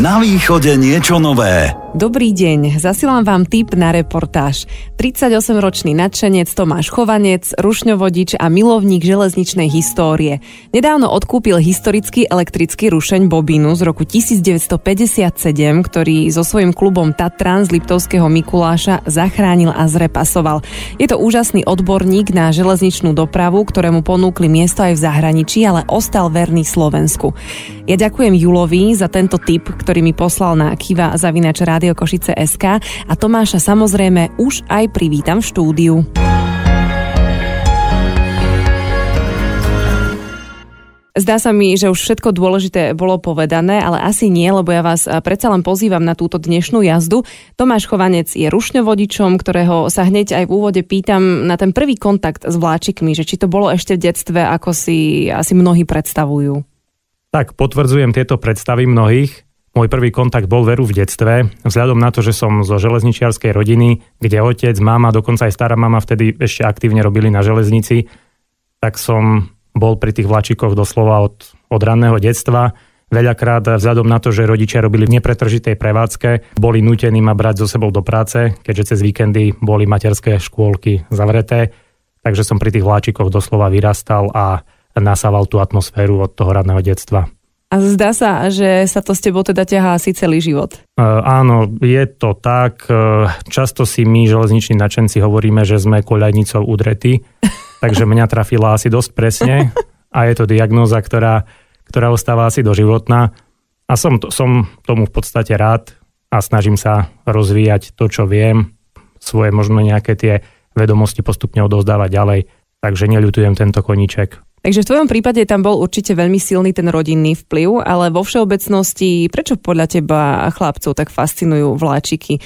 Na východe niečo nové. Dobrý deň, zasílam vám tip na reportáž. 38-ročný nadšenec Tomáš Chovanec, rušňovodič a milovník železničnej histórie. Nedávno odkúpil historický elektrický rušeň Bobinu z roku 1957, ktorý so svojím klubom Tatran z Liptovského Mikuláša zachránil a zrepasoval. Je to úžasný odborník na železničnú dopravu, ktorému ponúkli miesto aj v zahraničí, ale ostal verný Slovensku. Ja ďakujem Julovi za tento tip, ktorý mi poslal na Kiva Zavinač Rádio Košice SK a Tomáša samozrejme už aj privítam v štúdiu. Zdá sa mi, že už všetko dôležité bolo povedané, ale asi nie, lebo ja vás predsa len pozývam na túto dnešnú jazdu. Tomáš Chovanec je rušňovodičom, ktorého sa hneď aj v úvode pýtam na ten prvý kontakt s vláčikmi, že či to bolo ešte v detstve, ako si asi mnohí predstavujú. Tak, potvrdzujem tieto predstavy mnohých. Môj prvý kontakt bol veru v detstve, vzhľadom na to, že som zo železničiarskej rodiny, kde otec, mama, dokonca aj stará mama vtedy ešte aktívne robili na železnici, tak som bol pri tých vlačikoch doslova od, od ranného detstva. Veľakrát vzhľadom na to, že rodičia robili v nepretržitej prevádzke, boli nútení ma brať so sebou do práce, keďže cez víkendy boli materské škôlky zavreté. Takže som pri tých vláčikoch doslova vyrastal a nasával tú atmosféru od toho radného detstva. A zdá sa, že sa to s tebou teda ťahá asi celý život. Uh, áno, je to tak. Uh, často si my, železniční načenci, hovoríme, že sme koľajnicou udretí, takže mňa trafila asi dosť presne a je to diagnóza, ktorá, ktorá ostáva asi doživotná. A som, som tomu v podstate rád a snažím sa rozvíjať to, čo viem, svoje možno nejaké tie vedomosti postupne odovzdávať ďalej. Takže neľutujem tento koníček. Takže v tvojom prípade tam bol určite veľmi silný ten rodinný vplyv, ale vo všeobecnosti, prečo podľa teba chlapcov tak fascinujú vláčiky?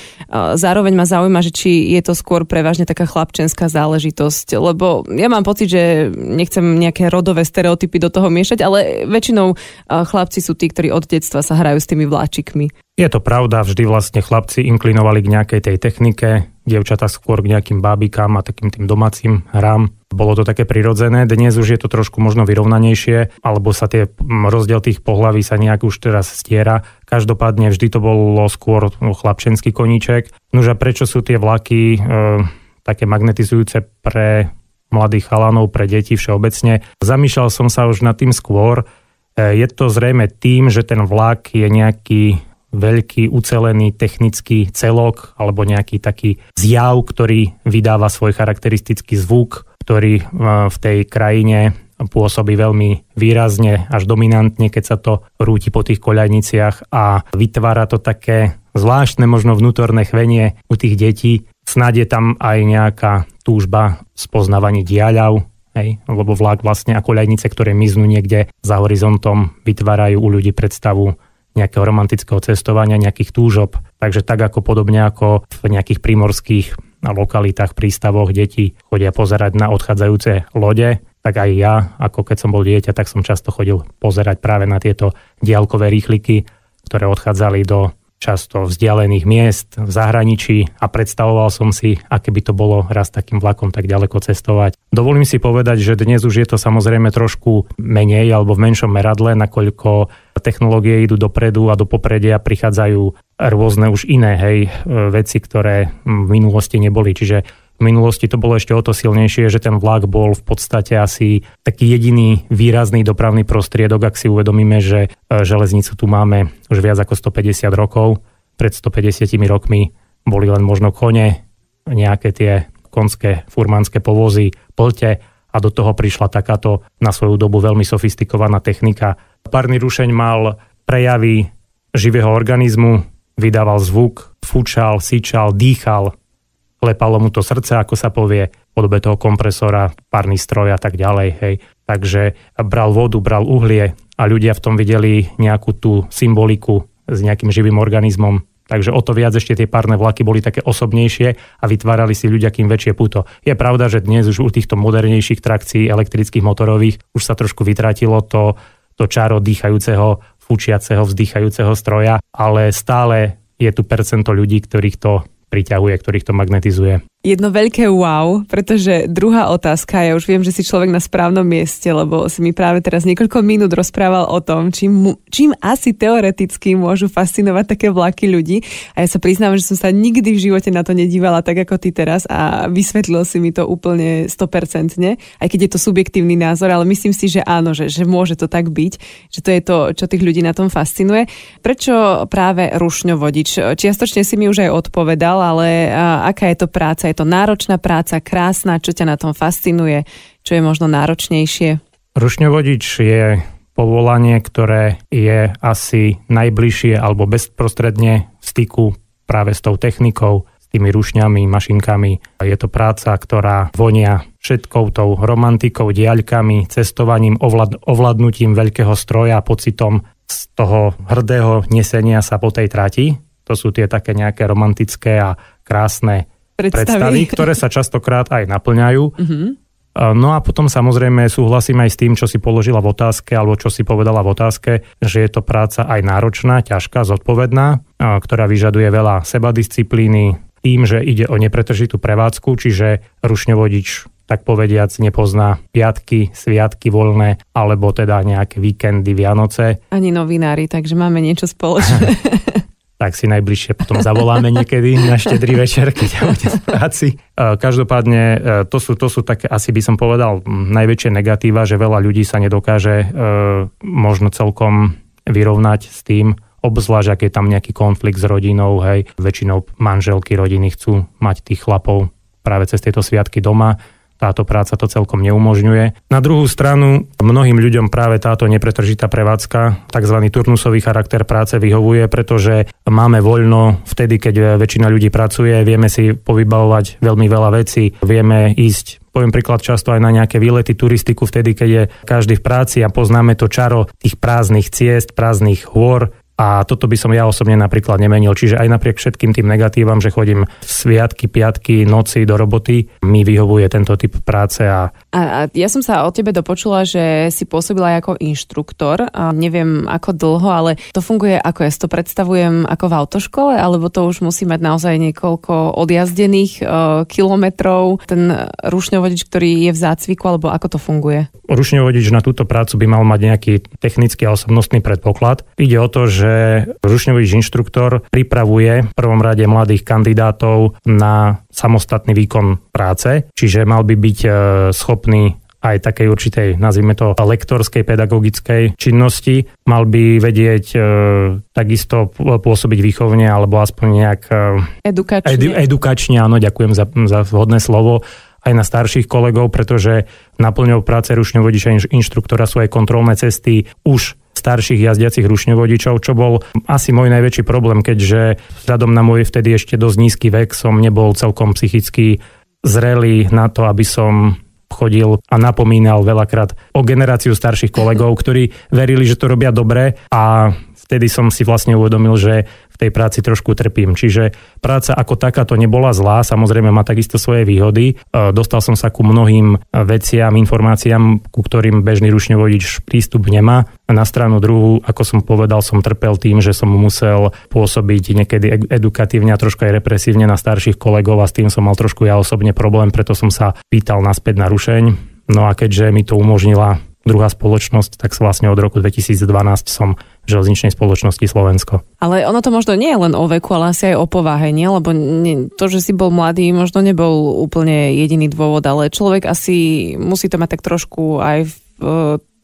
Zároveň ma zaujíma, že či je to skôr prevažne taká chlapčenská záležitosť, lebo ja mám pocit, že nechcem nejaké rodové stereotypy do toho miešať, ale väčšinou chlapci sú tí, ktorí od detstva sa hrajú s tými vláčikmi. Je to pravda, vždy vlastne chlapci inklinovali k nejakej tej technike, dievčatá skôr k nejakým bábikám a takým tým domácim hrám. Bolo to také prirodzené, dnes už je to trošku možno vyrovnanejšie, alebo sa tie rozdiel tých pohlaví sa nejak už teraz stiera. Každopádne vždy to bolo skôr chlapčenský koníček. Nože prečo sú tie vlaky e, také magnetizujúce pre mladých chalanov, pre deti všeobecne? Zamýšľal som sa už nad tým skôr. E, je to zrejme tým, že ten vlak je nejaký veľký ucelený technický celok alebo nejaký taký zjav, ktorý vydáva svoj charakteristický zvuk, ktorý e, v tej krajine pôsobí veľmi výrazne až dominantne, keď sa to rúti po tých koľajniciach a vytvára to také zvláštne možno vnútorné chvenie u tých detí. Snad je tam aj nejaká túžba spoznávanie diaľav, hej, lebo vlak vlastne a koľajnice, ktoré miznú niekde za horizontom, vytvárajú u ľudí predstavu nejakého romantického cestovania, nejakých túžob. Takže tak ako podobne ako v nejakých prímorských lokalitách, prístavoch deti chodia pozerať na odchádzajúce lode, tak aj ja, ako keď som bol dieťa, tak som často chodil pozerať práve na tieto diálkové rýchliky, ktoré odchádzali do často vzdialených miest v zahraničí a predstavoval som si, aké by to bolo raz takým vlakom tak ďaleko cestovať. Dovolím si povedať, že dnes už je to samozrejme trošku menej alebo v menšom meradle, nakoľko technológie idú dopredu a do popredia prichádzajú rôzne už iné hej, veci, ktoré v minulosti neboli. Čiže v minulosti to bolo ešte o to silnejšie, že ten vlak bol v podstate asi taký jediný výrazný dopravný prostriedok, ak si uvedomíme, že e, železnicu tu máme už viac ako 150 rokov. Pred 150 rokmi boli len možno kone, nejaké tie konské furmanské povozy, plte a do toho prišla takáto na svoju dobu veľmi sofistikovaná technika. Párny rušeň mal prejavy živého organizmu, vydával zvuk, fúčal, syčal, dýchal, klepalo mu to srdce, ako sa povie, podobe toho kompresora, párny stroj a tak ďalej. Hej. Takže bral vodu, bral uhlie a ľudia v tom videli nejakú tú symboliku s nejakým živým organizmom. Takže o to viac ešte tie párne vlaky boli také osobnejšie a vytvárali si ľudia kým väčšie puto. Je pravda, že dnes už u týchto modernejších trakcií elektrických motorových už sa trošku vytratilo to, to čaro dýchajúceho, fúčiaceho, vzdychajúceho stroja, ale stále je tu percento ľudí, ktorých to priťahuje, ktorých to magnetizuje. Jedno veľké wow, pretože druhá otázka, ja už viem, že si človek na správnom mieste, lebo si mi práve teraz niekoľko minút rozprával o tom, čím, čím asi teoreticky môžu fascinovať také vlaky ľudí. A ja sa priznám, že som sa nikdy v živote na to nedívala tak ako ty teraz a vysvetlil si mi to úplne 100%, aj keď je to subjektívny názor, ale myslím si, že áno, že, že môže to tak byť, že to je to, čo tých ľudí na tom fascinuje. Prečo práve rušňovodič? Čiastočne si mi už aj odpovedal, ale aká je to práca? Je to náročná práca, krásna, čo ťa na tom fascinuje, čo je možno náročnejšie? Rušňovodič je povolanie, ktoré je asi najbližšie alebo bezprostredne v styku práve s tou technikou, s tými rušňami, mašinkami. Je to práca, ktorá vonia všetkou tou romantikou, diaľkami, cestovaním, ovlad, ovládnutím veľkého stroja, pocitom z toho hrdého nesenia sa po tej trati. To sú tie také nejaké romantické a krásne predstavy, predstavy ktoré sa častokrát aj naplňajú. Uh-huh. No a potom samozrejme súhlasím aj s tým, čo si položila v otázke, alebo čo si povedala v otázke, že je to práca aj náročná, ťažká, zodpovedná, ktorá vyžaduje veľa sebadisciplíny, tým, že ide o nepretržitú prevádzku, čiže rušňovodič tak povediac nepozná piatky, sviatky voľné, alebo teda nejaké víkendy, Vianoce. Ani novinári, takže máme niečo spoločné. tak si najbližšie potom zavoláme niekedy na štedrý večer, keď ja budem v práci. E, každopádne e, to sú, to sú také, asi by som povedal, najväčšie negatíva, že veľa ľudí sa nedokáže e, možno celkom vyrovnať s tým, obzvlášť, ak je tam nejaký konflikt s rodinou, hej, väčšinou manželky rodiny chcú mať tých chlapov práve cez tieto sviatky doma táto práca to celkom neumožňuje. Na druhú stranu, mnohým ľuďom práve táto nepretržitá prevádzka, tzv. turnusový charakter práce vyhovuje, pretože máme voľno vtedy, keď väčšina ľudí pracuje, vieme si povybavovať veľmi veľa vecí, vieme ísť poviem príklad často aj na nejaké výlety, turistiku vtedy, keď je každý v práci a poznáme to čaro tých prázdnych ciest, prázdnych hôr, a toto by som ja osobne napríklad nemenil. Čiže aj napriek všetkým tým negatívam, že chodím sviatky, piatky, noci do roboty, mi vyhovuje tento typ práce. A... A, ja som sa o tebe dopočula, že si pôsobila ako inštruktor. A neviem ako dlho, ale to funguje ako ja si to predstavujem ako v autoškole, alebo to už musí mať naozaj niekoľko odjazdených uh, kilometrov. Ten rušňovodič, ktorý je v zácviku, alebo ako to funguje? Rušňovodič na túto prácu by mal mať nejaký technický a osobnostný predpoklad. Ide o to, že rušňový inštruktor pripravuje v prvom rade mladých kandidátov na samostatný výkon práce, čiže mal by byť e, schopný aj takej určitej, nazvime to, lektorskej, pedagogickej činnosti. Mal by vedieť e, takisto pôsobiť výchovne, alebo aspoň nejak... E, edukačne. Edu, edukačne, áno, ďakujem za, za vhodné slovo aj na starších kolegov, pretože naplňou práce rušňovodiča inštruktora sú aj kontrolné cesty už starších jazdiacich rušňovodičov, čo bol asi môj najväčší problém, keďže vzhľadom na môj vtedy ešte dosť nízky vek som nebol celkom psychicky zrelý na to, aby som chodil a napomínal veľakrát o generáciu starších kolegov, ktorí verili, že to robia dobre a vtedy som si vlastne uvedomil, že v tej práci trošku trpím. Čiže práca ako takáto nebola zlá, samozrejme má takisto svoje výhody. E, dostal som sa ku mnohým veciam, informáciám, ku ktorým bežný rušňovodič prístup nemá. Na stranu druhú, ako som povedal, som trpel tým, že som musel pôsobiť niekedy edukatívne a trošku aj represívne na starších kolegov a s tým som mal trošku ja osobne problém, preto som sa pýtal naspäť na rušeň. No a keďže mi to umožnila druhá spoločnosť, tak vlastne od roku 2012 som železničnej spoločnosti Slovensko. Ale ono to možno nie je len o veku, ale asi aj o povahe, nie? Lebo nie, to, že si bol mladý, možno nebol úplne jediný dôvod, ale človek asi musí to mať tak trošku aj v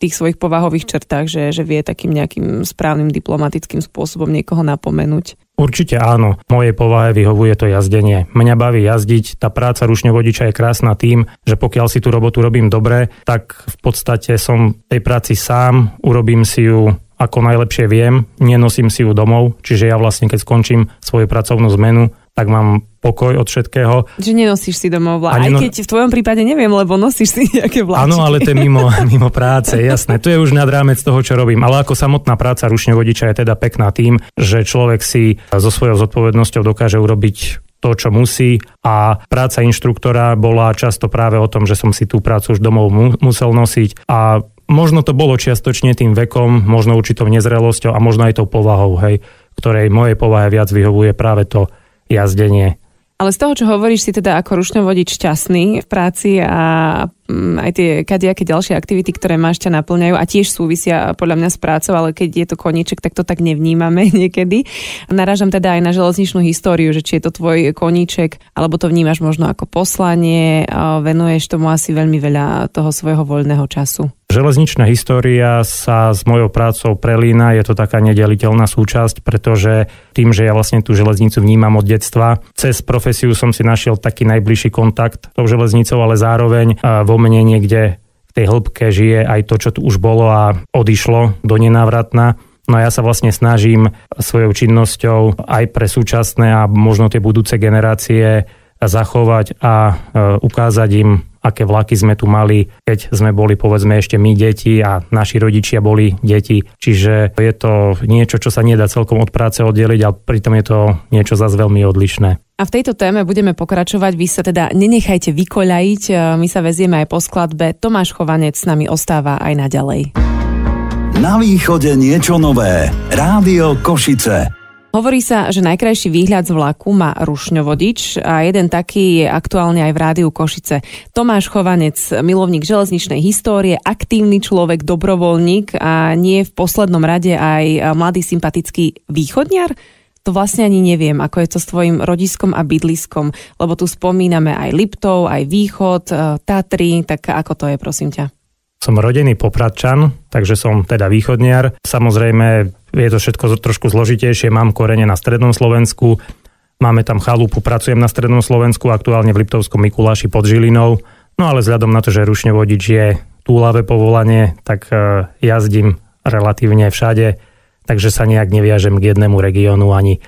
tých svojich povahových črtách, že, že vie takým nejakým správnym diplomatickým spôsobom niekoho napomenúť. Určite áno. Mojej povahe vyhovuje to jazdenie. Mňa baví jazdiť, tá práca rušňovodiča je krásna tým, že pokiaľ si tú robotu robím dobre, tak v podstate som tej práci sám, urobím si ju ako najlepšie viem, nenosím si ju domov, čiže ja vlastne keď skončím svoju pracovnú zmenu, tak mám pokoj od všetkého. Že nenosíš si domov vlá. Aj keď v tvojom prípade neviem, lebo nosíš si nejaké vláčiky. Áno, ale to je mimo, mimo práce, jasné. To je už nad rámec toho, čo robím. Ale ako samotná práca rušňovodiča je teda pekná tým, že človek si so svojou zodpovednosťou dokáže urobiť to, čo musí a práca inštruktora bola často práve o tom, že som si tú prácu už domov mu- musel nosiť a možno to bolo čiastočne tým vekom, možno určitou nezrelosťou a možno aj tou povahou, hej, ktorej mojej povahe viac vyhovuje práve to jazdenie. Ale z toho, čo hovoríš, si teda ako rušňovodič šťastný v práci a mm, aj tie kadejaké ďalšie aktivity, ktoré máš ťa naplňajú a tiež súvisia podľa mňa s prácou, ale keď je to koníček, tak to tak nevnímame niekedy. Narážam teda aj na železničnú históriu, že či je to tvoj koníček, alebo to vnímaš možno ako poslanie, venuješ tomu asi veľmi veľa toho svojho voľného času. Železničná história sa s mojou prácou prelína, je to taká nedeliteľná súčasť, pretože tým, že ja vlastne tú železnicu vnímam od detstva, cez profesiu som si našiel taký najbližší kontakt s tou železnicou, ale zároveň vo mne niekde v tej hĺbke žije aj to, čo tu už bolo a odišlo do nenávratna. No a ja sa vlastne snažím svojou činnosťou aj pre súčasné a možno tie budúce generácie zachovať a e, ukázať im aké vlaky sme tu mali, keď sme boli povedzme ešte my deti a naši rodičia boli deti. Čiže je to niečo, čo sa nedá celkom od práce oddeliť, ale pritom je to niečo zase veľmi odlišné. A v tejto téme budeme pokračovať. Vy sa teda nenechajte vykoľajiť. My sa vezieme aj po skladbe. Tomáš Chovanec s nami ostáva aj naďalej. Na východe niečo nové. Rádio Košice. Hovorí sa, že najkrajší výhľad z vlaku má rušňovodič a jeden taký je aktuálne aj v rádiu Košice. Tomáš Chovanec, milovník železničnej histórie, aktívny človek, dobrovoľník a nie v poslednom rade aj mladý sympatický východniar? To vlastne ani neviem, ako je to s tvojim rodiskom a bydliskom, lebo tu spomíname aj Liptov, aj Východ, e, Tatry, tak ako to je, prosím ťa? Som rodený popradčan, takže som teda východniar. Samozrejme, je to všetko trošku zložitejšie. Mám korene na strednom Slovensku, máme tam chalupu, pracujem na strednom Slovensku, aktuálne v Liptovskom Mikuláši pod Žilinou. No ale vzhľadom na to, že rušňovodič je túlavé povolanie, tak e, jazdím relatívne všade, takže sa nejak neviažem k jednému regiónu ani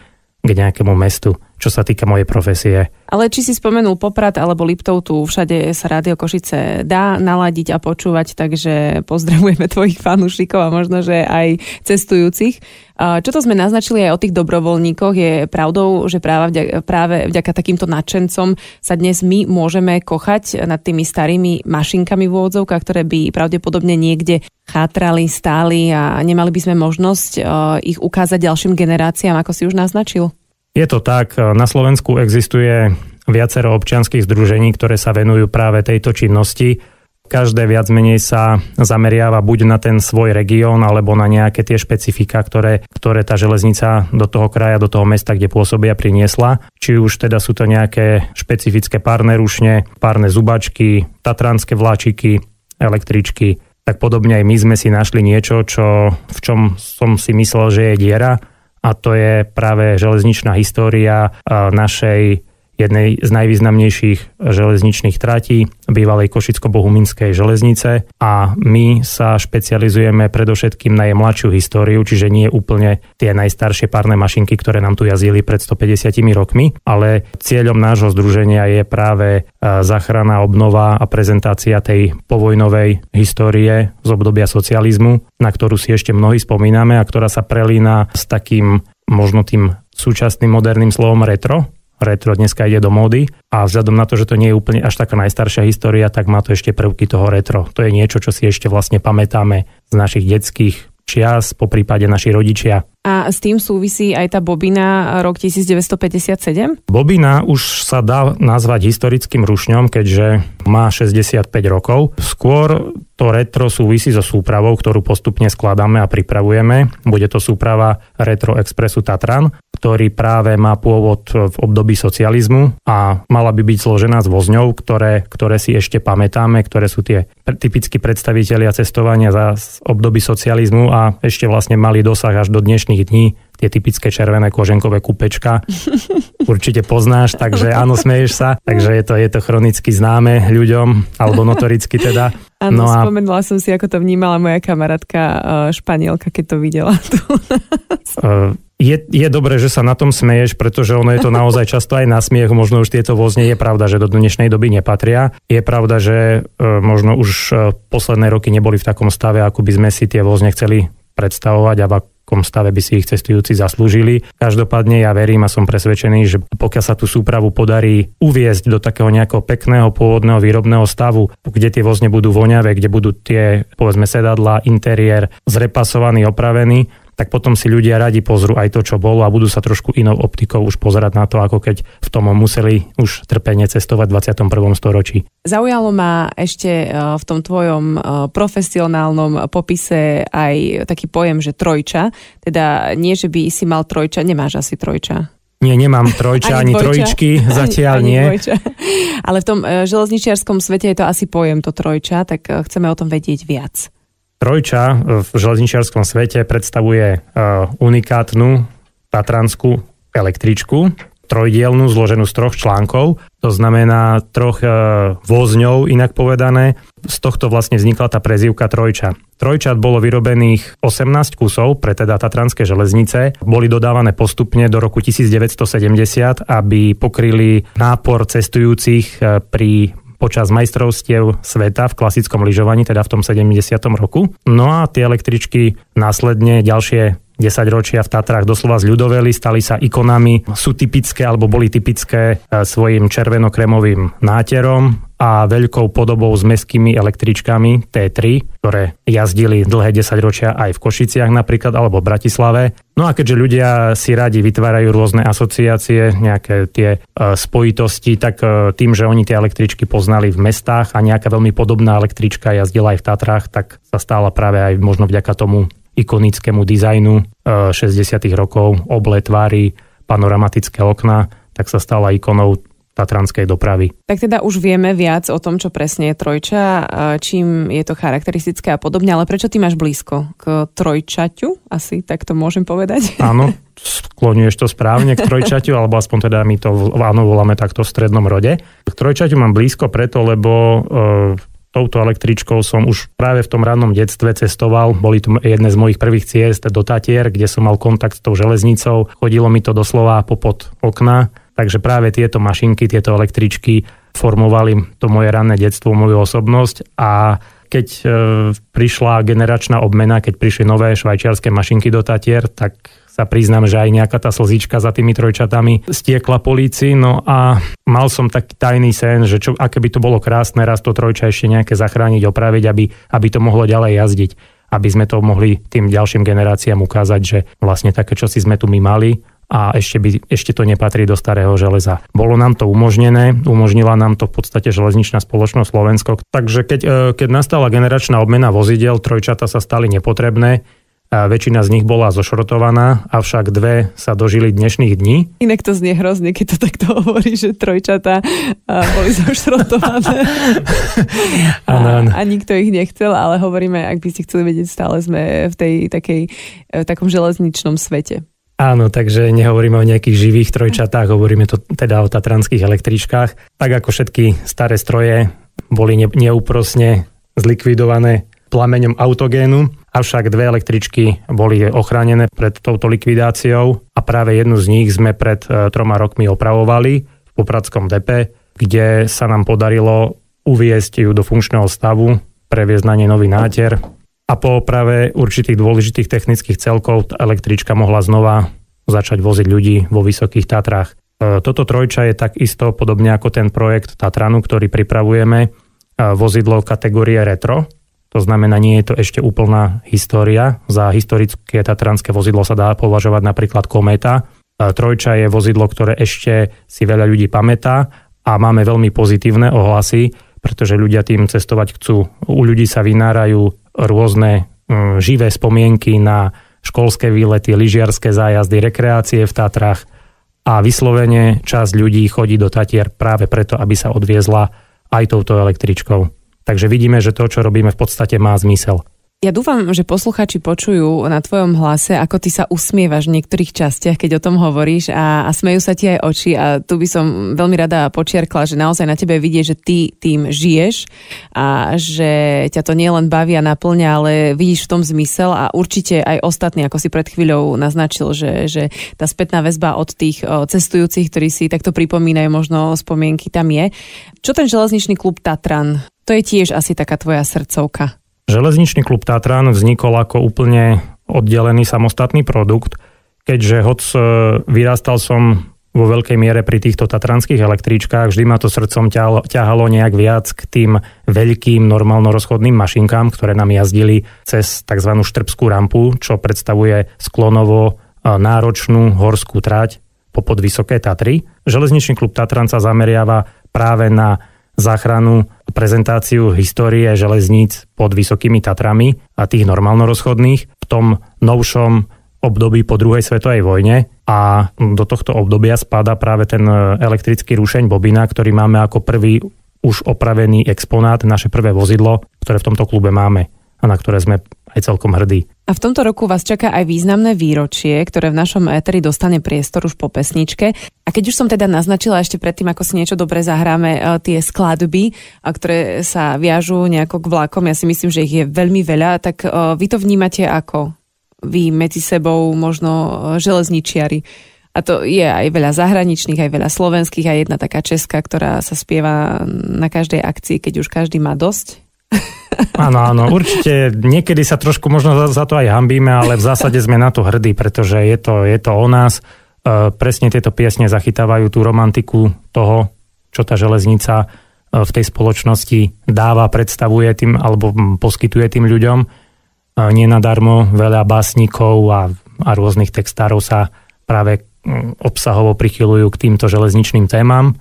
k nejakému mestu čo sa týka mojej profesie. Ale či si spomenul Poprad alebo Liptov, tu všade sa Rádio Košice dá naladiť a počúvať, takže pozdravujeme tvojich fanúšikov a možno, že aj cestujúcich. Čo to sme naznačili aj o tých dobrovoľníkoch, je pravdou, že práve vďaka, práve vďaka takýmto nadšencom sa dnes my môžeme kochať nad tými starými mašinkami v úvodzovkách, ktoré by pravdepodobne niekde chátrali, stáli a nemali by sme možnosť ich ukázať ďalším generáciám, ako si už naznačil? Je to tak, na Slovensku existuje viacero občianských združení, ktoré sa venujú práve tejto činnosti. Každé viac menej sa zameriava buď na ten svoj región, alebo na nejaké tie špecifika, ktoré, ktoré tá železnica do toho kraja, do toho mesta, kde pôsobia, priniesla. Či už teda sú to nejaké špecifické párne rušne, párne zubačky, tatranské vláčiky, električky, tak podobne aj my sme si našli niečo, čo, v čom som si myslel, že je diera a to je práve železničná história našej jednej z najvýznamnejších železničných tratí bývalej Košicko-Bohuminskej železnice. A my sa špecializujeme predovšetkým na jej mladšiu históriu, čiže nie úplne tie najstaršie párne mašinky, ktoré nám tu jazdili pred 150 rokmi, ale cieľom nášho združenia je práve e, záchrana, obnova a prezentácia tej povojnovej histórie z obdobia socializmu, na ktorú si ešte mnohí spomíname a ktorá sa prelína s takým možno tým súčasným moderným slovom retro, retro dneska ide do módy a vzhľadom na to, že to nie je úplne až taká najstaršia história, tak má to ešte prvky toho retro. To je niečo, čo si ešte vlastne pamätáme z našich detských čias, po prípade naši rodičia. A s tým súvisí aj tá bobina rok 1957? Bobina už sa dá nazvať historickým rušňom, keďže má 65 rokov. Skôr to retro súvisí so súpravou, ktorú postupne skladáme a pripravujeme. Bude to súprava Retro Expressu Tatran, ktorý práve má pôvod v období socializmu a mala by byť zložená z vozňov, ktoré, ktoré si ešte pamätáme, ktoré sú tie typickí predstavitelia cestovania za období socializmu a ešte vlastne mali dosah až do dnešných dní tie typické červené koženkové kupečka. Určite poznáš, takže áno, smeješ sa. Takže je to, je to chronicky známe ľuďom, alebo notoricky teda. Áno, no a... spomenula som si, ako to vnímala moja kamarátka uh, Španielka, keď to videla tu. uh, je, je dobré, že sa na tom smeješ, pretože ono je to naozaj často aj na smiech, možno už tieto vozne je pravda, že do dnešnej doby nepatria. Je pravda, že uh, možno už posledné roky neboli v takom stave, ako by sme si tie vozne chceli predstavovať a v akom stave by si ich cestujúci zaslúžili. Každopádne ja verím a som presvedčený, že pokiaľ sa tú súpravu podarí uviezť do takého nejakého pekného pôvodného výrobného stavu, kde tie vozne budú voňavé, kde budú tie povedzme sedadla, interiér zrepasovaný, opravený, tak potom si ľudia radi pozrú aj to, čo bolo a budú sa trošku inou optikou už pozerať na to, ako keď v tom museli už trpene cestovať v 21. storočí. Zaujalo ma ešte e, v tom tvojom e, profesionálnom popise aj taký pojem, že trojča. Teda nie, že by si mal trojča, nemáš asi trojča. Nie, nemám trojča ani, ani trojičky, zatiaľ ani, nie. Dvojča. Ale v tom uh, železničiarskom svete je to asi pojem to trojča, tak chceme o tom vedieť viac. Trojča v železničiarskom svete predstavuje uh, unikátnu tatranskú električku, trojdielnú, zloženú z troch článkov, to znamená troch e, vozňov, inak povedané. Z tohto vlastne vznikla tá prezývka Trojča. Trojčat bolo vyrobených 18 kusov pre teda Tatranské železnice. Boli dodávané postupne do roku 1970, aby pokryli nápor cestujúcich e, pri počas majstrovstiev sveta v klasickom lyžovaní, teda v tom 70. roku. No a tie električky následne ďalšie 10 ročia v Tatrách doslova zľudoveli, stali sa ikonami, sú typické alebo boli typické e, svojim červenokremovým náterom a veľkou podobou s meskými električkami T3, ktoré jazdili dlhé 10 ročia aj v Košiciach napríklad alebo v Bratislave. No a keďže ľudia si radi vytvárajú rôzne asociácie, nejaké tie e, spojitosti, tak e, tým, že oni tie električky poznali v mestách a nejaká veľmi podobná električka jazdila aj v Tatrách, tak sa stála práve aj možno vďaka tomu ikonickému dizajnu 60. Eh, rokov, oble tvári, panoramatické okna, tak sa stala ikonou tatranskej dopravy. Tak teda už vieme viac o tom, čo presne je trojča, čím je to charakteristické a podobne, ale prečo ty máš blízko k trojčaťu? Asi tak to môžem povedať. Áno, skloňuješ to správne k trojčaťu, alebo aspoň teda my to áno voláme takto v strednom rode. K trojčaťu mám blízko preto, lebo e, touto električkou som už práve v tom rannom detstve cestoval. Boli to jedné z mojich prvých ciest do Tatier, kde som mal kontakt s tou železnicou. Chodilo mi to doslova popod okna. Takže práve tieto mašinky, tieto električky formovali to moje ranné detstvo, moju osobnosť a keď e, prišla generačná obmena, keď prišli nové švajčiarske mašinky do Tatier, tak sa priznám, že aj nejaká tá slzička za tými trojčatami stiekla políci. No a mal som taký tajný sen, že čo, aké by to bolo krásne raz to trojča ešte nejaké zachrániť, opraviť, aby, aby to mohlo ďalej jazdiť aby sme to mohli tým ďalším generáciám ukázať, že vlastne také čosi sme tu my mali a ešte, by, ešte to nepatrí do starého železa. Bolo nám to umožnené, umožnila nám to v podstate železničná spoločnosť Slovensko. Takže keď, e, keď nastala generačná obmena vozidel, trojčata sa stali nepotrebné, a väčšina z nich bola zošrotovaná, avšak dve sa dožili dnešných dní. Inak to znie hrozne, keď to takto hovorí, že trojčata boli zošrotované a, a nikto ich nechcel, ale hovoríme, ak by ste chceli vedieť, stále sme v tej takej, v takom železničnom svete. Áno, takže nehovoríme o nejakých živých trojčatách, hovoríme to teda o tatranských električkách. Tak ako všetky staré stroje boli neúprosne zlikvidované plameňom autogénu, avšak dve električky boli ochránené pred touto likvidáciou a práve jednu z nich sme pred e, troma rokmi opravovali v Popradskom depe, kde sa nám podarilo uviesť ju do funkčného stavu, previesť na nej nový náter a po oprave určitých dôležitých technických celkov električka mohla znova začať voziť ľudí vo Vysokých Tatrách. E, toto trojča je takisto podobne ako ten projekt Tatranu, ktorý pripravujeme, e, vozidlo kategórie retro, to znamená, nie je to ešte úplná história. Za historické tatranské vozidlo sa dá považovať napríklad Kometa. Trojča je vozidlo, ktoré ešte si veľa ľudí pamätá a máme veľmi pozitívne ohlasy, pretože ľudia tým cestovať chcú. U ľudí sa vynárajú rôzne mm, živé spomienky na školské výlety, lyžiarske zájazdy, rekreácie v Tatrách a vyslovene časť ľudí chodí do Tatier práve preto, aby sa odviezla aj touto električkou. Takže vidíme, že to, čo robíme v podstate má zmysel. Ja dúfam, že posluchači počujú na tvojom hlase, ako ty sa usmievaš v niektorých častiach, keď o tom hovoríš a, a smejú sa ti aj oči a tu by som veľmi rada počiarkla, že naozaj na tebe vidie, že ty tým žiješ a že ťa to nielen baví a naplňa, ale vidíš v tom zmysel a určite aj ostatní, ako si pred chvíľou naznačil, že, že tá spätná väzba od tých cestujúcich, ktorí si takto pripomínajú možno spomienky, tam je. Čo ten železničný klub Tatran? To je tiež asi taká tvoja srdcovka. Železničný klub Tatran vznikol ako úplne oddelený samostatný produkt, keďže hoď e, vyrastal som vo veľkej miere pri týchto tatranských električkách. Vždy ma to srdcom ťahalo nejak viac k tým veľkým normálno rozchodným mašinkám, ktoré nám jazdili cez tzv. štrbskú rampu, čo predstavuje sklonovo náročnú horskú trať po podvysoké Tatry. Železničný klub Tatran sa zameriava práve na záchranu, prezentáciu histórie železníc pod Vysokými Tatrami a tých normálno rozchodných. V tom novšom období po druhej svetovej vojne a do tohto obdobia spada práve ten e, elektrický rušeň Bobina, ktorý máme ako prvý už opravený exponát, naše prvé vozidlo, ktoré v tomto klube máme a na ktoré sme aj celkom hrdí. A v tomto roku vás čaká aj významné výročie, ktoré v našom éteri dostane priestor už po pesničke. A keď už som teda naznačila ešte predtým, ako si niečo dobre zahráme, e, tie skladby, ktoré sa viažú nejako k vlakom, ja si myslím, že ich je veľmi veľa, tak e, vy to vnímate ako? vy medzi sebou možno e, železničiari. A to je aj veľa zahraničných, aj veľa slovenských, aj jedna taká česká, ktorá sa spieva na každej akcii, keď už každý má dosť. Áno, áno, určite niekedy sa trošku možno za, za to aj hambíme, ale v zásade sme na to hrdí, pretože je to, je to o nás. E, presne tieto piesne zachytávajú tú romantiku toho, čo tá železnica e, v tej spoločnosti dáva, predstavuje tým alebo poskytuje tým ľuďom nenadarmo veľa básnikov a, a rôznych textárov sa práve mm, obsahovo prichylujú k týmto železničným témam.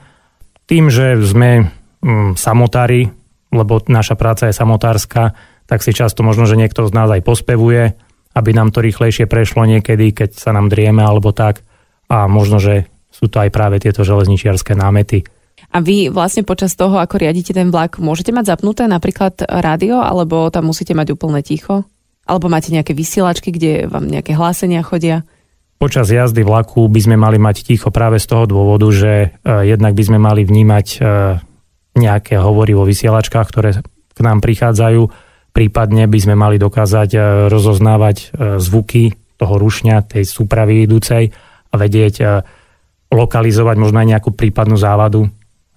Tým, že sme mm, samotári, lebo naša práca je samotárska, tak si často možno, že niekto z nás aj pospevuje, aby nám to rýchlejšie prešlo niekedy, keď sa nám drieme alebo tak. A možno, že sú to aj práve tieto železničiarské námety. A vy vlastne počas toho, ako riadite ten vlak, môžete mať zapnuté napríklad rádio, alebo tam musíte mať úplne ticho? Alebo máte nejaké vysielačky, kde vám nejaké hlásenia chodia? Počas jazdy vlaku by sme mali mať ticho práve z toho dôvodu, že uh, jednak by sme mali vnímať uh, nejaké hovory vo vysielačkách, ktoré k nám prichádzajú. Prípadne by sme mali dokázať uh, rozoznávať uh, zvuky toho rušňa, tej súpravy idúcej a vedieť uh, lokalizovať možno aj nejakú prípadnú závadu,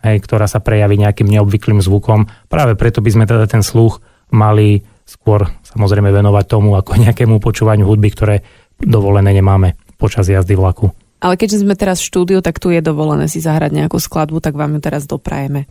hej, ktorá sa prejaví nejakým neobvyklým zvukom. Práve preto by sme teda ten sluch mali skôr samozrejme venovať tomu ako nejakému počúvaniu hudby, ktoré dovolené nemáme počas jazdy vlaku. Ale keďže sme teraz v štúdiu, tak tu je dovolené si zahrať nejakú skladbu, tak vám ju teraz doprajeme.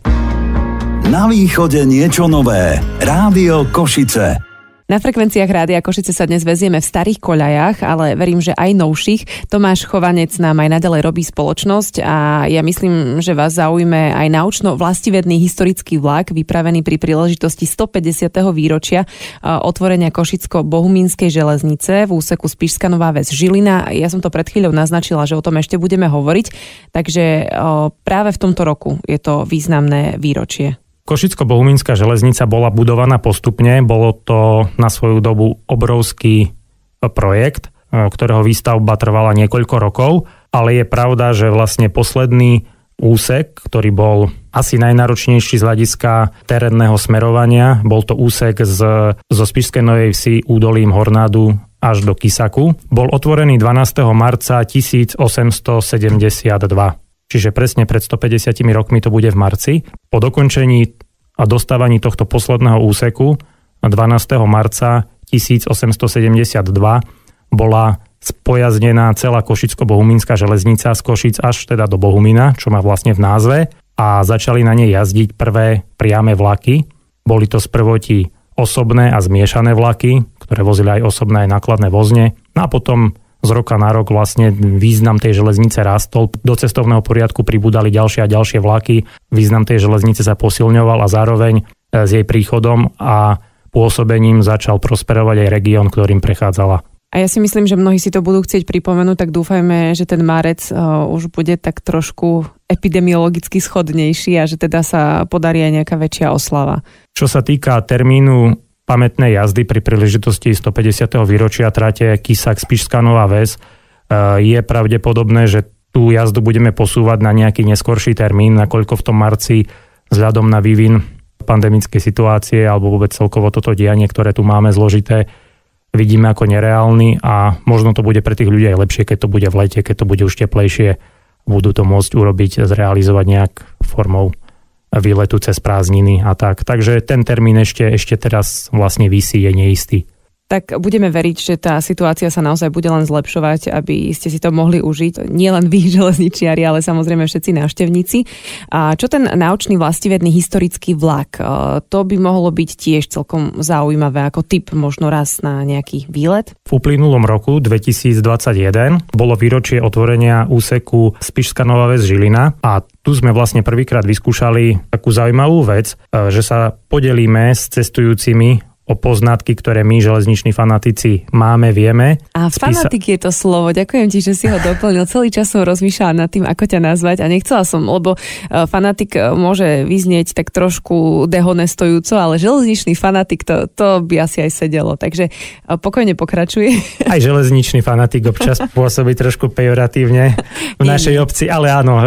Na východe niečo nové. Rádio Košice. Na frekvenciách Rádia Košice sa dnes vezieme v starých koľajach, ale verím, že aj novších. Tomáš Chovanec nám aj naďalej robí spoločnosť a ja myslím, že vás zaujme aj naučno vlastivedný historický vlak vypravený pri príležitosti 150. výročia otvorenia Košicko-Bohumínskej železnice v úseku Spišská Nová Ves Žilina. Ja som to pred chvíľou naznačila, že o tom ešte budeme hovoriť, takže práve v tomto roku je to významné výročie. Košicko-Bohumínska železnica bola budovaná postupne, bolo to na svoju dobu obrovský e, projekt, e, ktorého výstavba trvala niekoľko rokov, ale je pravda, že vlastne posledný úsek, ktorý bol asi najnáročnejší z hľadiska terénneho smerovania. Bol to úsek z, zo Spišskej Novej Vsi údolím Hornádu až do Kisaku. Bol otvorený 12. marca 1872. Čiže presne pred 150 rokmi to bude v marci. Po dokončení a dostávaní tohto posledného úseku 12. marca 1872 bola spojaznená celá Košicko-Bohumínska železnica z Košic až teda do Bohumina, čo má vlastne v názve a začali na nej jazdiť prvé priame vlaky. Boli to sprvoti osobné a zmiešané vlaky, ktoré vozili aj osobné aj nákladné vozne. No a potom z roka na rok vlastne význam tej železnice rastol. Do cestovného poriadku pribúdali ďalšie a ďalšie vlaky. Význam tej železnice sa posilňoval a zároveň e, s jej príchodom a pôsobením začal prosperovať aj región, ktorým prechádzala. A ja si myslím, že mnohí si to budú chcieť pripomenúť, tak dúfajme, že ten marec uh, už bude tak trošku epidemiologicky schodnejší a že teda sa podarí aj nejaká väčšia oslava. Čo sa týka termínu pamätnej jazdy pri príležitosti 150. výročia trate Kisak Spišská Nová Ves e, je pravdepodobné, že tú jazdu budeme posúvať na nejaký neskorší termín, nakoľko v tom marci vzhľadom na vývin pandemickej situácie alebo vôbec celkovo toto dianie, ktoré tu máme zložité, vidíme ako nereálny a možno to bude pre tých ľudí aj lepšie, keď to bude v lete, keď to bude už teplejšie, budú to môcť urobiť, zrealizovať nejak formou výletu cez prázdniny a tak. Takže ten termín ešte, ešte teraz vlastne vysí, je neistý. Tak budeme veriť, že tá situácia sa naozaj bude len zlepšovať, aby ste si to mohli užiť. Nie len vy, železničiari, ale samozrejme všetci návštevníci. A čo ten naučný vlastivedný historický vlak? To by mohlo byť tiež celkom zaujímavé ako typ možno raz na nejaký výlet? V uplynulom roku 2021 bolo výročie otvorenia úseku Spišská Nová Ves Žilina a tu sme vlastne prvýkrát vyskúšali takú zaujímavú vec, že sa podelíme s cestujúcimi o poznatky, ktoré my, železniční fanatici, máme, vieme. A fanatik je to slovo. Ďakujem ti, že si ho doplnil. Celý čas som rozmýšľala nad tým, ako ťa nazvať a nechcela som, lebo e, fanatik e, môže vyznieť tak trošku dehonestojúco, ale železničný fanatik, to, to by asi aj sedelo. Takže e, pokojne pokračuje. Aj železničný fanatik občas pôsobí trošku pejoratívne v našej obci, ale áno,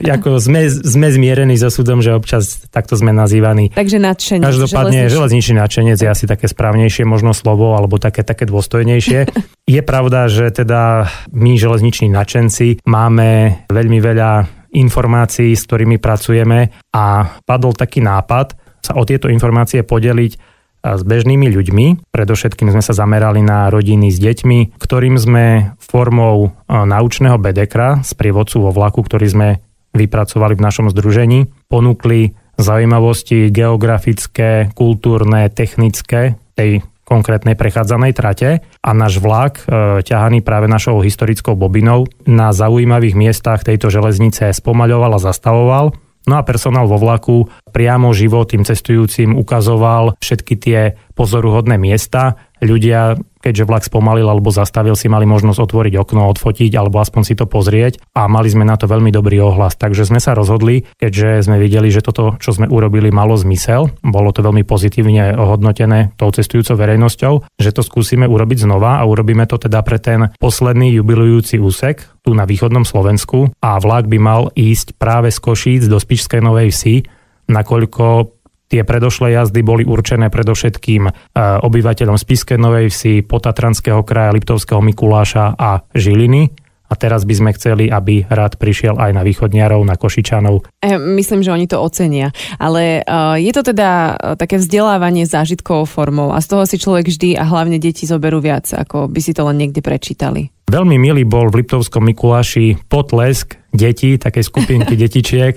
ako sme, sme zmierení so súdom, že občas takto sme nazývaní. Takže nadšenie. Každopádne železničný je asi také správnejšie možno slovo, alebo také, také dôstojnejšie. Je pravda, že teda my železniční nadšenci máme veľmi veľa informácií, s ktorými pracujeme a padol taký nápad sa o tieto informácie podeliť s bežnými ľuďmi. Predovšetkým sme sa zamerali na rodiny s deťmi, ktorým sme formou naučného bedekra z prievodcu vo vlaku, ktorý sme vypracovali v našom združení, ponúkli zaujímavosti geografické, kultúrne, technické tej konkrétnej prechádzanej trate a náš vlak, e, ťahaný práve našou historickou bobinou, na zaujímavých miestach tejto železnice spomaľoval a zastavoval. No a personál vo vlaku priamo živo tým cestujúcim ukazoval všetky tie pozoruhodné miesta. Ľudia keďže vlak spomalil alebo zastavil si, mali možnosť otvoriť okno, odfotiť alebo aspoň si to pozrieť a mali sme na to veľmi dobrý ohlas. Takže sme sa rozhodli, keďže sme videli, že toto, čo sme urobili, malo zmysel, bolo to veľmi pozitívne ohodnotené tou cestujúcou verejnosťou, že to skúsime urobiť znova a urobíme to teda pre ten posledný jubilujúci úsek tu na východnom Slovensku a vlak by mal ísť práve z Košíc do Spišskej Novej Vsi, nakoľko Tie predošlé jazdy boli určené predovšetkým e, obyvateľom Spiske Novej Vsi, Potatranského kraja, Liptovského Mikuláša a Žiliny. A teraz by sme chceli, aby rád prišiel aj na východniarov, na Košičanov. E, myslím, že oni to ocenia. Ale uh, je to teda také vzdelávanie zážitkovou formou a z toho si človek vždy a hlavne deti zoberú viac, ako by si to len niekde prečítali. Veľmi milý bol v Liptovskom Mikuláši potlesk detí, také skupinky detičiek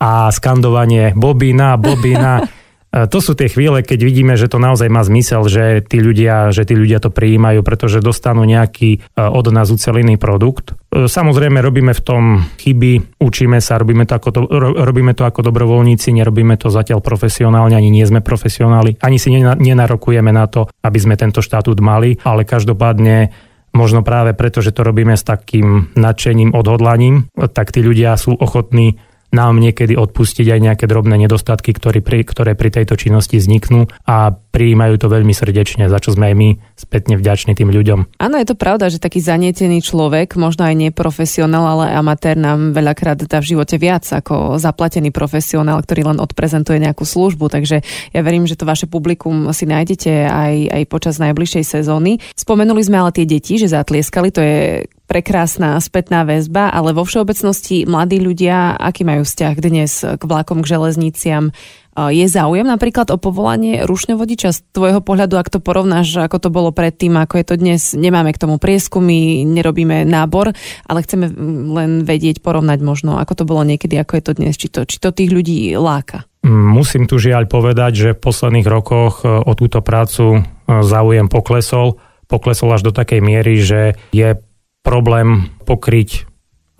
a skandovanie bobina, bobina. E, to sú tie chvíle, keď vidíme, že to naozaj má zmysel, že tí ľudia, že tí ľudia to prijímajú, pretože dostanú nejaký e, od nás ucelený produkt. E, samozrejme, robíme v tom chyby, učíme sa, robíme to, ako to, robíme to ako dobrovoľníci, nerobíme to zatiaľ profesionálne, ani nie sme profesionáli, ani si nenarokujeme na to, aby sme tento štatút mali, ale každopádne možno práve preto, že to robíme s takým nadšením, odhodlaním, tak tí ľudia sú ochotní nám niekedy odpustiť aj nejaké drobné nedostatky, ktoré pri, ktoré pri tejto činnosti vzniknú a prijímajú to veľmi srdečne, za čo sme aj my spätne vďační tým ľuďom. Áno, je to pravda, že taký zanietený človek, možno aj neprofesionál, ale amatér nám veľakrát dá v živote viac ako zaplatený profesionál, ktorý len odprezentuje nejakú službu. Takže ja verím, že to vaše publikum si nájdete aj, aj počas najbližšej sezóny. Spomenuli sme ale tie deti, že zatlieskali, to je prekrásna spätná väzba, ale vo všeobecnosti mladí ľudia, aký majú vzťah dnes k vlakom, k železniciam? Je záujem napríklad o povolanie rušňovodiča z tvojho pohľadu, ak to porovnáš, ako to bolo predtým, ako je to dnes? Nemáme k tomu prieskumy, nerobíme nábor, ale chceme len vedieť, porovnať možno, ako to bolo niekedy, ako je to dnes, či to, či to tých ľudí láka. Musím tu žiaľ povedať, že v posledných rokoch e, o túto prácu e, záujem poklesol. Poklesol až do takej miery, že je problém pokryť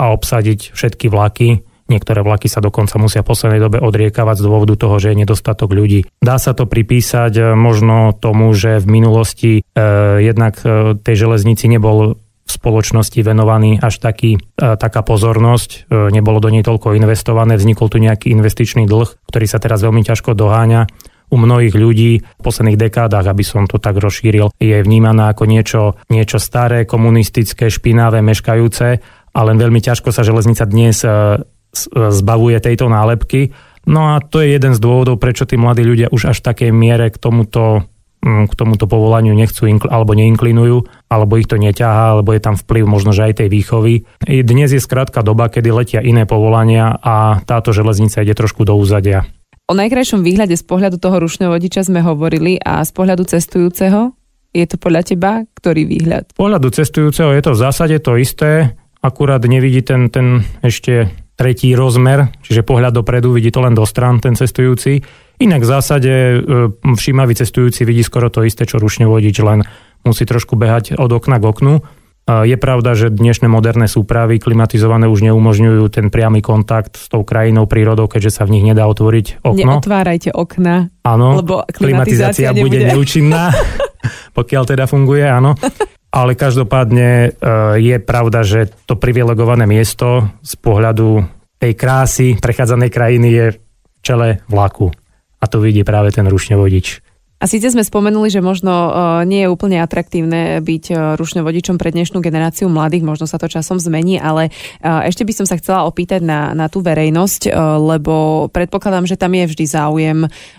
a obsadiť všetky vlaky. Niektoré vlaky sa dokonca musia v poslednej dobe odriekavať z dôvodu toho, že je nedostatok ľudí. Dá sa to pripísať e, možno tomu, že v minulosti e, jednak e, tej železnici nebol v spoločnosti venovaný až taký, e, taká pozornosť, e, nebolo do nej toľko investované, vznikol tu nejaký investičný dlh, ktorý sa teraz veľmi ťažko doháňa u mnohých ľudí v posledných dekádach, aby som to tak rozšíril, je vnímaná ako niečo, niečo staré, komunistické, špinavé, meškajúce a len veľmi ťažko sa železnica dnes e, e, zbavuje tejto nálepky. No a to je jeden z dôvodov, prečo tí mladí ľudia už až v takej miere k tomuto mm, k tomuto povolaniu nechcú alebo neinklinujú, alebo ich to neťahá, alebo je tam vplyv možno, že aj tej výchovy. Dnes je skrátka doba, kedy letia iné povolania a táto železnica ide trošku do úzadia. O najkrajšom výhľade z pohľadu toho rušného vodiča sme hovorili a z pohľadu cestujúceho? Je to podľa teba ktorý výhľad? Pohľadu cestujúceho je to v zásade to isté, akurát nevidí ten, ten ešte tretí rozmer, čiže pohľad dopredu, vidí to len do stran ten cestujúci. Inak v zásade e, všímavý cestujúci vidí skoro to isté, čo rušne vodič, len musí trošku behať od okna k oknu. Je pravda, že dnešné moderné súpravy klimatizované už neumožňujú ten priamy kontakt s tou krajinou, prírodou, keďže sa v nich nedá otvoriť okno. Neotvárajte okna, áno, lebo klimatizácia, klimatizácia bude neúčinná, pokiaľ teda funguje, áno. Ale každopádne e, je pravda, že to privilegované miesto z pohľadu tej krásy prechádzanej krajiny je v čele vlaku. A to vidí práve ten rušne vodič. A síce sme spomenuli, že možno uh, nie je úplne atraktívne byť uh, rušňovodičom pre dnešnú generáciu mladých, možno sa to časom zmení, ale uh, ešte by som sa chcela opýtať na, na tú verejnosť, lebo predpokladám, že tam je vždy záujem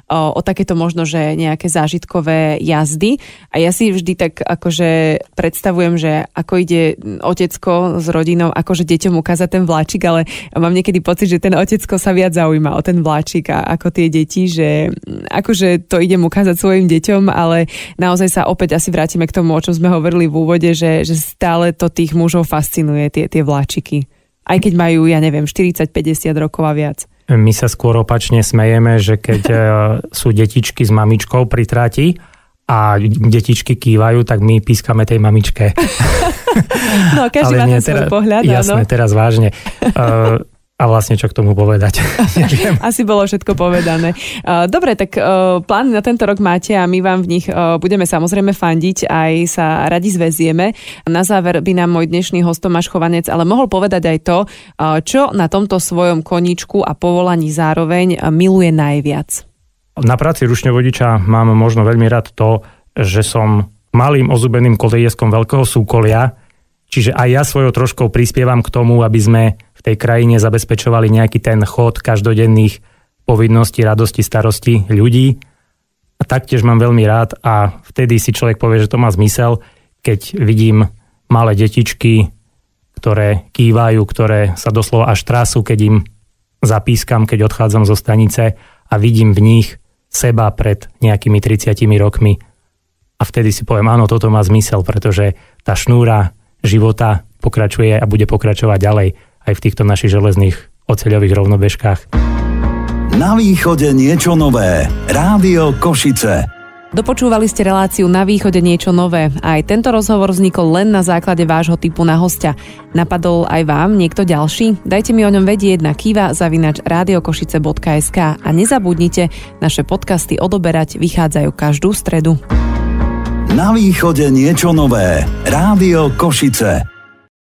o takéto možno, že nejaké zážitkové jazdy. A ja si vždy tak akože predstavujem, že ako ide otecko s rodinou, akože deťom ukázať ten vláčik, ale mám niekedy pocit, že ten otecko sa viac zaujíma o ten vláčik a ako tie deti, že akože to idem ukázať svoj svojim deťom, ale naozaj sa opäť asi vrátime k tomu, o čom sme hovorili v úvode, že, že stále to tých mužov fascinuje, tie, tie vláčiky. Aj keď majú, ja neviem, 40-50 rokov a viac. My sa skôr opačne smejeme, že keď e, sú detičky s mamičkou pri tráti a detičky kývajú, tak my pískame tej mamičke. No, každý má ten svoj pohľad, Jasné, áno. teraz vážne. A vlastne čo k tomu povedať? Asi bolo všetko povedané. Dobre, tak plány na tento rok máte a my vám v nich budeme samozrejme fandiť, aj sa radi zväzieme. Na záver by nám môj dnešný host Tomáš Chovanec ale mohol povedať aj to, čo na tomto svojom koničku a povolaní zároveň miluje najviac. Na práci rušňovodiča mám možno veľmi rád to, že som malým ozubeným kolejeskom veľkého súkolia, čiže aj ja svojou troškou prispievam k tomu, aby sme v tej krajine zabezpečovali nejaký ten chod každodenných povinností, radosti, starosti ľudí. A taktiež mám veľmi rád a vtedy si človek povie, že to má zmysel, keď vidím malé detičky, ktoré kývajú, ktoré sa doslova až trasú, keď im zapískam, keď odchádzam zo stanice a vidím v nich seba pred nejakými 30 rokmi. A vtedy si poviem, áno, toto má zmysel, pretože tá šnúra života pokračuje a bude pokračovať ďalej aj v týchto našich železných oceľových rovnobežkách. Na východe niečo nové. Rádio Košice. Dopočúvali ste reláciu Na východe niečo nové. Aj tento rozhovor vznikol len na základe vášho typu na hostia. Napadol aj vám niekto ďalší? Dajte mi o ňom vedieť na kiva zavinač radiokošice.sk a nezabudnite, naše podcasty odoberať vychádzajú každú stredu. Na východe niečo nové. Rádio Košice.